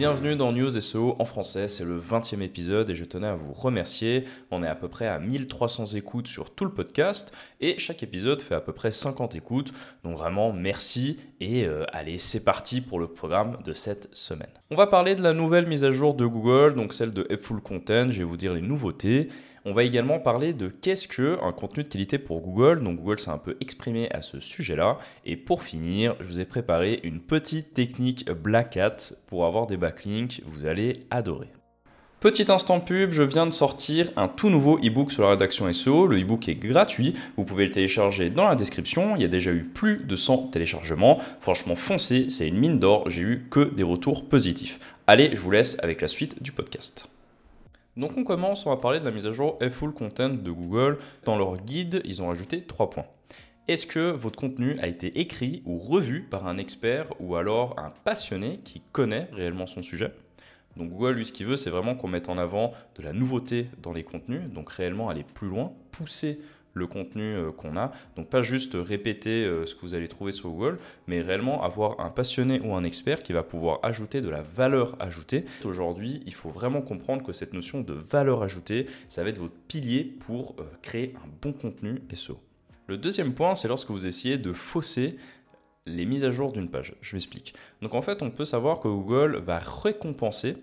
Bienvenue dans News SEO en français, c'est le 20e épisode et je tenais à vous remercier. On est à peu près à 1300 écoutes sur tout le podcast et chaque épisode fait à peu près 50 écoutes. Donc vraiment merci et euh, allez c'est parti pour le programme de cette semaine. On va parler de la nouvelle mise à jour de Google, donc celle de Full Content, je vais vous dire les nouveautés. On va également parler de qu'est-ce que un contenu de qualité pour Google. Donc Google s'est un peu exprimé à ce sujet-là. Et pour finir, je vous ai préparé une petite technique Black Hat pour avoir des backlinks. Vous allez adorer. Petit instant pub, je viens de sortir un tout nouveau e-book sur la rédaction SEO. Le e-book est gratuit, vous pouvez le télécharger dans la description. Il y a déjà eu plus de 100 téléchargements. Franchement, foncez, c'est une mine d'or. J'ai eu que des retours positifs. Allez, je vous laisse avec la suite du podcast. Donc on commence, on va parler de la mise à jour Full Content de Google. Dans leur guide, ils ont ajouté trois points. Est-ce que votre contenu a été écrit ou revu par un expert ou alors un passionné qui connaît réellement son sujet? Donc Google, lui, ce qu'il veut, c'est vraiment qu'on mette en avant de la nouveauté dans les contenus, donc réellement aller plus loin, pousser le contenu euh, qu'on a. Donc pas juste répéter euh, ce que vous allez trouver sur Google, mais réellement avoir un passionné ou un expert qui va pouvoir ajouter de la valeur ajoutée. Aujourd'hui, il faut vraiment comprendre que cette notion de valeur ajoutée, ça va être votre pilier pour euh, créer un bon contenu SEO. Le deuxième point, c'est lorsque vous essayez de fausser les mises à jour d'une page. Je m'explique. Donc en fait, on peut savoir que Google va récompenser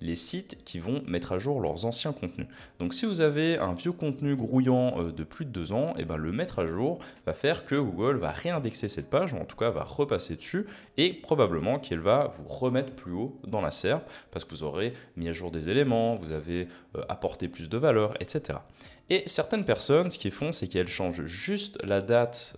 les sites qui vont mettre à jour leurs anciens contenus. Donc si vous avez un vieux contenu grouillant euh, de plus de deux ans, et eh ben le mettre à jour va faire que Google va réindexer cette page, ou en tout cas va repasser dessus, et probablement qu'elle va vous remettre plus haut dans la SERP, parce que vous aurez mis à jour des éléments, vous avez euh, apporté plus de valeur, etc. Et certaines personnes, ce qu'ils font, c'est qu'elles changent juste la date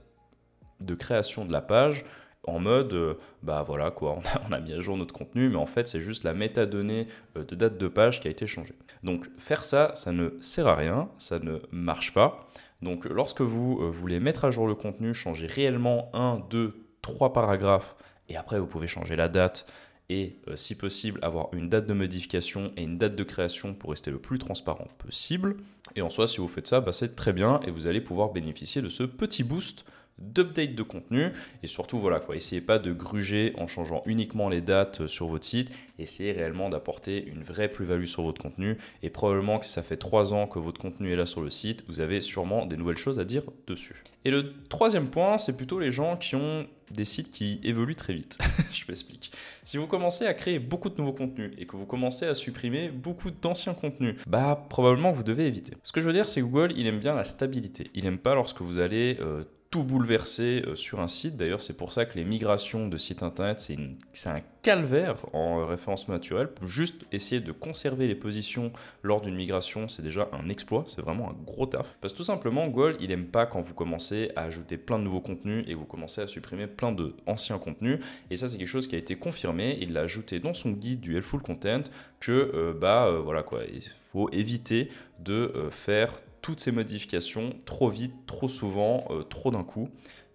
de création de la page en mode, euh, bah voilà quoi, on a, mis à jour notre contenu, mais en fait c'est juste la métadonnée euh, de date de page qui a été changée. Donc faire ça, ça ne sert à rien, ça ne marche pas. Donc lorsque vous euh, voulez mettre à jour le contenu, changer réellement un, deux, trois paragraphes, et après vous pouvez changer la date, et si possible avoir une date de modification et une date de création pour rester le plus transparent possible. Et en soi, si vous faites ça, bah, c'est très bien et vous allez pouvoir bénéficier de ce petit boost d'update de contenu et surtout voilà quoi essayez pas de gruger en changeant uniquement les dates sur votre site essayez réellement d'apporter une vraie plus-value sur votre contenu et probablement que si ça fait trois ans que votre contenu est là sur le site vous avez sûrement des nouvelles choses à dire dessus et le troisième point c'est plutôt les gens qui ont des sites qui évoluent très vite. Je m'explique. Si vous commencez à créer beaucoup de nouveaux contenus et que vous commencez à supprimer beaucoup d'anciens contenus, bah probablement vous devez éviter. Ce que je veux dire, c'est Google, il aime bien la stabilité. Il n'aime pas lorsque vous allez euh, tout bouleverser euh, sur un site. D'ailleurs, c'est pour ça que les migrations de sites internet, c'est un calvaire en euh, référencement naturel. Juste essayer de conserver les positions lors d'une migration, c'est déjà un exploit, c'est vraiment un gros taf. Parce que tout simplement, Google, il aime pas quand vous commencez à ajouter plein de nouveaux contenus et vous commencez à supprimer plein d'anciens contenus. Et ça, c'est quelque chose qui a été confirmé. Il l'a ajouté dans son guide du Helpful Content que, euh, bah, voilà quoi, il faut éviter de faire toutes ces modifications trop vite, trop souvent, euh, trop d'un coup.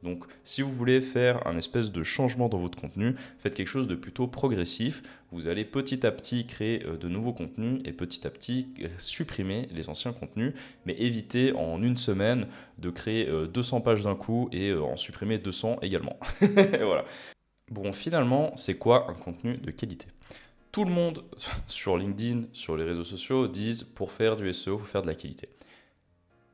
Donc si vous voulez faire un espèce de changement dans votre contenu, faites quelque chose de plutôt progressif. Vous allez petit à petit créer euh, de nouveaux contenus et petit à petit euh, supprimer les anciens contenus, mais évitez en une semaine de créer 200 pages d'un coup et en supprimer 200 également. voilà. Bon, finalement, c'est quoi un contenu de qualité? Tout le monde sur LinkedIn, sur les réseaux sociaux, disent pour faire du SEO, il faut faire de la qualité.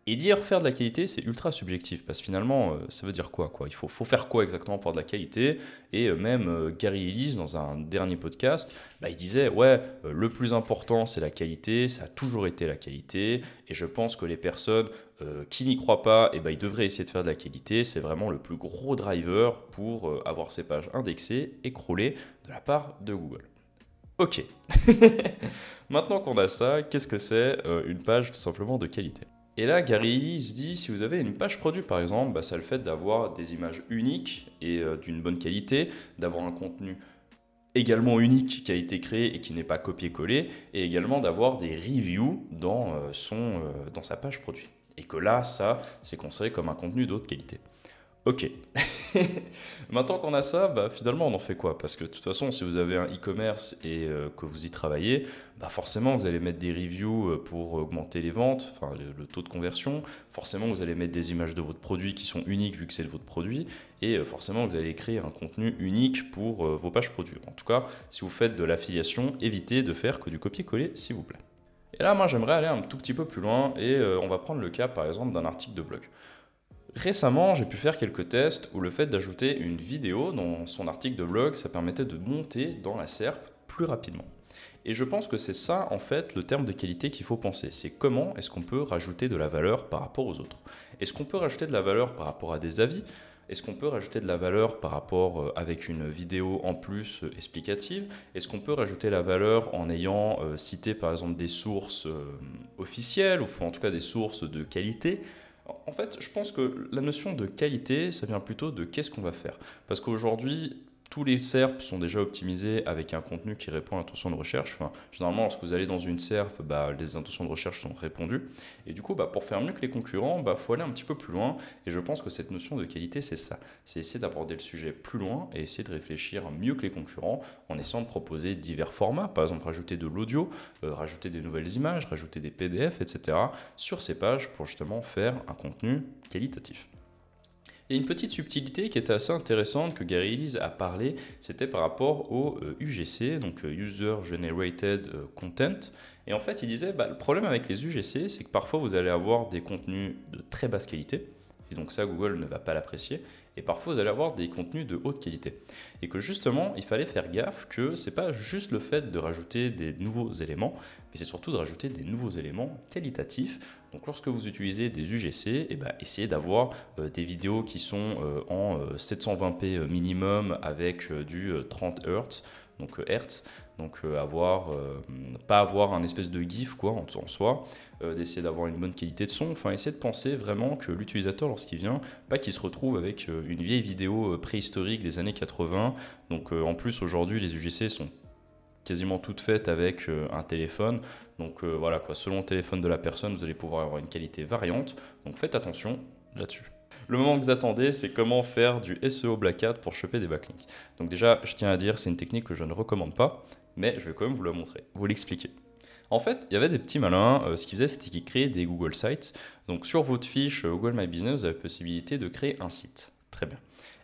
Et dire faire de la qualité, c'est ultra subjectif, parce que finalement, euh, ça veut dire quoi, quoi? Il faut, faire quoi exactement pour de la qualité? Et euh, même euh, Gary Ellis, dans un dernier podcast, bah, il disait, ouais, le plus important, c'est la qualité, ça a toujours été la qualité, et je pense que les personnes qui n'y croient pas, eh ben, ils devraient essayer de faire de la qualité, c'est vraiment le plus gros driver pour avoir ces pages indexées et crawlées de la part de Google. Ok. Maintenant qu'on a ça, qu'est-ce que c'est une page tout simplement de qualité? Et là, Gary se dit, si vous avez une page produit par exemple, bah, ça le fait d'avoir des images uniques et euh, d'une bonne qualité, d'avoir un contenu également unique qui a été créé et qui n'est pas copié-collé, et également d'avoir des reviews dans, euh, euh, dans sa page produit. Et que là, ça, c'est considéré comme un contenu d'autre qualité. Ok. Maintenant qu'on a ça, bah, finalement, on en fait quoi? Parce que de toute façon, si vous avez un e-commerce et euh, que vous y travaillez, bah, forcément, vous allez mettre des reviews euh, pour augmenter les ventes, enfin le, taux de conversion. Forcément, vous allez mettre des images de votre produit qui sont uniques vu que c'est votre produit. Et euh, forcément, vous allez créer un contenu unique pour vos pages produits. En tout cas, si vous faites de l'affiliation, évitez de faire que du copier-coller, s'il vous plaît. Et là, moi, j'aimerais aller un tout petit peu plus loin et on va prendre le cas, par exemple, d'un article de blog. Récemment, j'ai pu faire quelques tests où le fait d'ajouter une vidéo dans son article de blog, ça permettait de monter dans la SERP plus rapidement. Et je pense que c'est ça, en fait, le terme de qualité qu'il faut penser. C'est comment est-ce qu'on peut rajouter de la valeur par rapport aux autres. Est-ce qu'on peut rajouter de la valeur par rapport à des avis? Est-ce qu'on peut rajouter de la valeur par rapport euh, avec une vidéo en plus euh, explicative? Est-ce qu'on peut rajouter la valeur en ayant euh, cité par exemple des sources officielles ou en tout cas des sources de qualité? En fait, je pense que la notion de qualité, ça vient plutôt de qu'est-ce qu'on va faire. Parce qu'aujourd'hui, tous les SERP sont déjà optimisés avec un contenu qui répond à l'intention de recherche. Enfin, généralement, lorsque vous allez dans une SERP, bah, les intentions de recherche sont répondues. Et du coup, bah, pour faire mieux que les concurrents, il bah, faut aller un petit peu plus loin. Et je pense que cette notion de qualité, c'est ça. C'est essayer d'aborder le sujet plus loin et essayer de réfléchir mieux que les concurrents en essayant de proposer divers formats. Par exemple, rajouter de l'audio, euh, rajouter des nouvelles images, rajouter des PDF, etc. sur ces pages pour justement faire un contenu qualitatif. Et une petite subtilité qui était assez intéressante que Gary Ellis a parlé, c'était par rapport au UGC, euh, donc euh, User Generated euh, Content. Et en fait, il disait, bah, le problème avec les UGC, c'est que parfois vous allez avoir des contenus de très basse qualité, et donc ça, Google ne va pas l'apprécier. Et parfois, vous allez avoir des contenus de haute qualité. Et que justement, il fallait faire gaffe que c'est pas juste le fait de rajouter des nouveaux éléments, mais c'est surtout de rajouter des nouveaux éléments qualitatifs. Donc lorsque vous utilisez des UGC, eh ben, essayez d'avoir euh, des vidéos qui sont euh, en 720p euh, minimum avec du 30 Hz donc Hertz, donc avoir, pas avoir un espèce de GIF quoi en, soi, d'essayer d'avoir une bonne qualité de son, enfin essayer de penser vraiment que l'utilisateur lorsqu'il vient, pas qu'il se retrouve avec une vieille vidéo préhistorique des années 80, donc en plus aujourd'hui les UGC sont quasiment toutes faites avec euh, un téléphone. Donc euh, voilà, selon le téléphone de la personne, vous allez pouvoir avoir une qualité variante. Donc faites attention là-dessus. Le moment que vous attendez, c'est comment faire du SEO Black Hat pour choper des backlinks. Donc déjà, je tiens à dire, c'est une technique que je ne recommande pas, mais je vais quand même vous la montrer, vous l'expliquer. En fait, il y avait des petits malins, euh, ce qu'ils faisaient, c'était qu'ils créaient des Google Sites. Donc sur votre fiche Google My Business, vous avez la possibilité de créer un site. Très bien.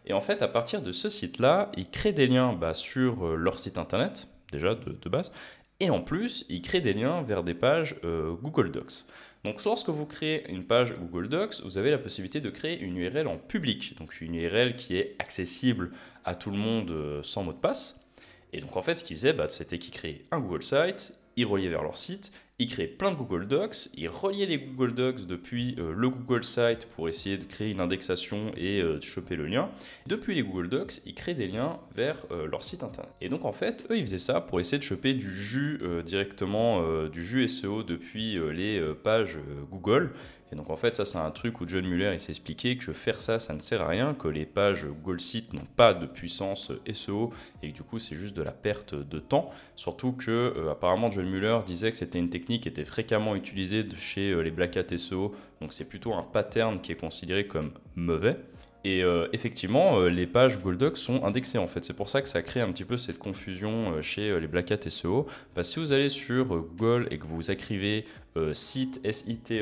Et en fait, à partir de ce site-là, ils créent des liens bah, sur leur site internet, déjà de, base. Et en plus, il crée des liens vers des pages euh, Google Docs. Donc lorsque vous créez une page Google Docs, vous avez la possibilité de créer une URL en public, donc une URL qui est accessible à tout le monde euh, sans mot de passe. Et donc en fait, ce qu'il faisait, bah, c'était qu'il créait un Google Site, il reliait vers leur site, il créait plein de Google Docs, il reliait les Google Docs depuis euh, le Google Site pour essayer de créer une indexation et euh, de choper le lien. Depuis les Google Docs, il crée des liens vers euh, leur site internet. Et donc en fait, eux, ils faisaient ça pour essayer de choper du jus directement, du jus SEO depuis les pages Google. Et donc en fait, ça c'est un truc où John Muller il s'est expliqué que faire ça, ça ne sert à rien, que les pages Google Sites n'ont pas de puissance SEO et que du coup c'est juste de la perte de temps. Surtout que apparemment John Muller disait que c'était une technique qui était fréquemment utilisée chez euh, les Black Hat SEO, donc c'est plutôt un pattern qui est considéré comme mauvais. Et euh, effectivement, euh, les pages Google sont indexées en fait. C'est pour ça que ça crée un petit peu cette confusion chez les Black Hat SEO. Que si vous allez sur Google et que vous écrivez site site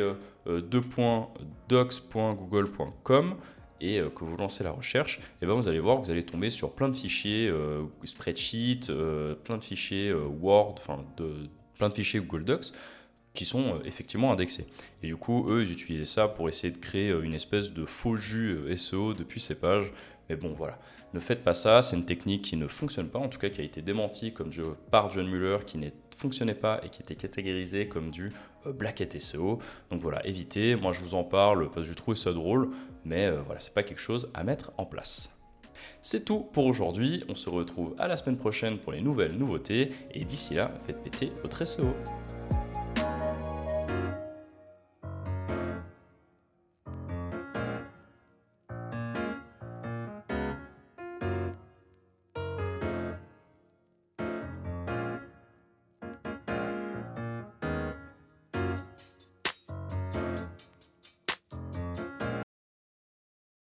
docs.google.com et que vous lancez la recherche, et eh ben vous allez voir que vous allez tomber sur plein de fichiers spreadsheet, plein de fichiers Word, enfin plein de fichiers Google Docs qui sont euh, effectivement indexés. Et du coup, eux, ils utilisaient ça pour essayer de créer euh, une espèce de faux jus euh, SEO depuis ces pages. Mais bon, voilà. Ne faites pas ça, c'est une technique qui ne fonctionne pas, en tout cas qui a été démentie comme je, par John Muller, qui ne fonctionnait pas et qui était catégorisé comme du Black SEO. Donc voilà, évitez. Moi, je vous en parle parce que je trouve ça drôle, mais voilà, c'est pas quelque chose à mettre en place. C'est tout pour aujourd'hui, on se retrouve à la semaine prochaine pour les nouvelles nouveautés, et d'ici là, faites péter votre SEO.